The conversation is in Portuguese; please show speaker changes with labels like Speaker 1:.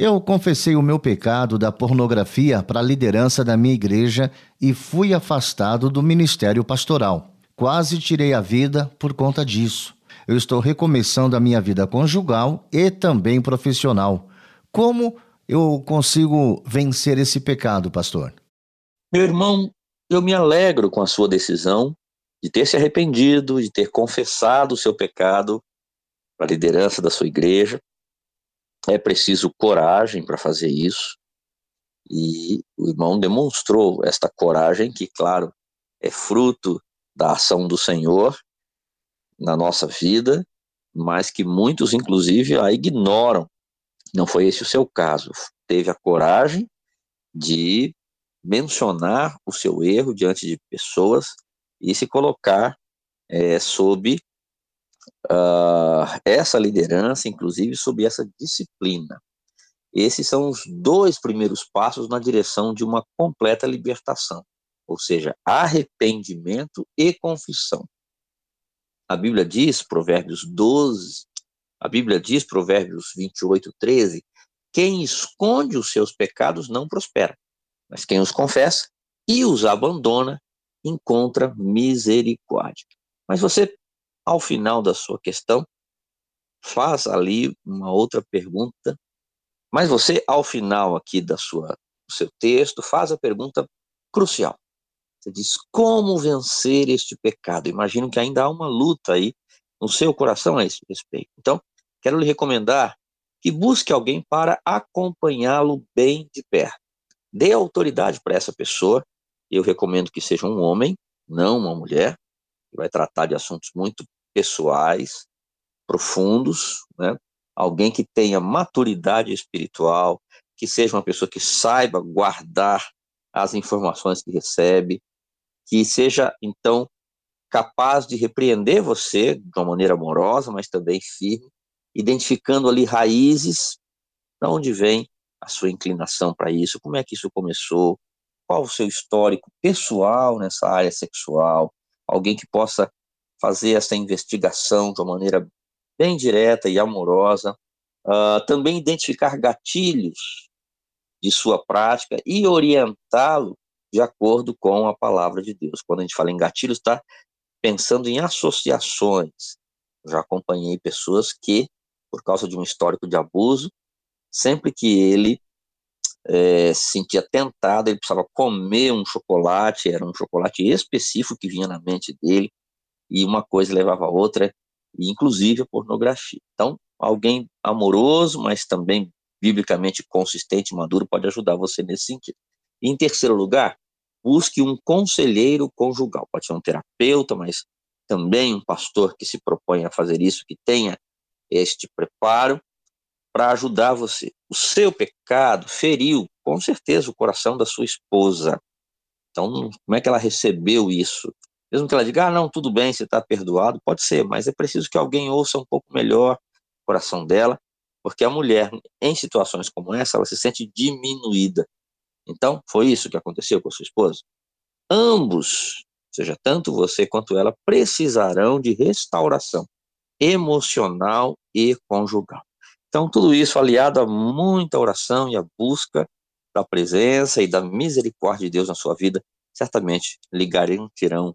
Speaker 1: eu confessei o meu pecado da pornografia para a liderança da minha igreja e fui afastado do ministério pastoral. Quase tirei a vida por conta disso. Eu estou recomeçando a minha vida conjugal e também profissional. Como eu consigo vencer esse pecado, pastor?
Speaker 2: Meu irmão, eu me alegro com a sua decisão de ter se arrependido, de ter confessado o seu pecado para a liderança da sua igreja. É preciso coragem para fazer isso. E o irmão demonstrou esta coragem, que, claro, é fruto da ação do Senhor na nossa vida, mas que muitos, inclusive, a ignoram. Não foi esse o seu caso. Teve a coragem de mencionar o seu erro diante de pessoas e se colocar é, sob uh, essa liderança, inclusive sob essa disciplina. Esses são os dois primeiros passos na direção de uma completa libertação, ou seja, arrependimento e confissão. A Bíblia diz, Provérbios 12, a Bíblia diz, Provérbios 28, 13, quem esconde os seus pecados não prospera, mas quem os confessa e os abandona encontra misericórdia. Mas você ao final da sua questão, faz ali uma outra pergunta, mas você, ao final aqui da sua, do seu texto, faz a pergunta crucial. Você diz, como vencer este pecado? Imagino que ainda há uma luta aí no seu coração a esse respeito. Então, quero lhe recomendar que busque alguém para acompanhá-lo bem de perto. Dê autoridade para essa pessoa. Eu recomendo que seja um homem, não uma mulher, que vai tratar de assuntos muito pessoais, profundos, né? alguém que tenha maturidade espiritual, que seja uma pessoa que saiba guardar as informações que recebe, que seja, então, capaz de repreender você de uma maneira amorosa, mas também firme, identificando ali raízes, para onde vem a sua inclinação para isso, como é que isso começou, qual o seu histórico pessoal nessa área sexual, alguém que possa fazer essa investigação de uma maneira bem direta e amorosa, uh, também identificar gatilhos de sua prática e orientá-lo de acordo com a palavra de Deus. Quando a gente fala em gatilhos, está pensando em associações. Eu já acompanhei pessoas que, por causa de um histórico de abuso, sempre que ele é, se sentia tentado, ele precisava comer um chocolate, era um chocolate específico que vinha na mente dele, e uma coisa levava a outra, e inclusive a pornografia. Então, alguém amoroso, mas também biblicamente consistente, maduro, pode ajudar você nesse sentido. Em terceiro lugar, busque um conselheiro conjugal. Pode ser um terapeuta, mas também um pastor que se propõe a fazer isso, que tenha este preparo para ajudar você. O seu pecado feriu, com certeza, o coração da sua esposa. Então, como é que ela recebeu isso? Mesmo que ela diga, ah, não, tudo bem, você está perdoado, pode ser, mas é preciso que alguém ouça um pouco melhor o coração dela, porque a mulher, em situações como essa, ela se sente diminuída. Então, foi isso que aconteceu com a sua esposa. Ambos, seja, tanto você quanto ela, precisarão de restauração emocional e conjugal. Então, tudo isso aliado a muita oração e a busca da presença e da misericórdia de Deus na sua vida, certamente lhe garantirão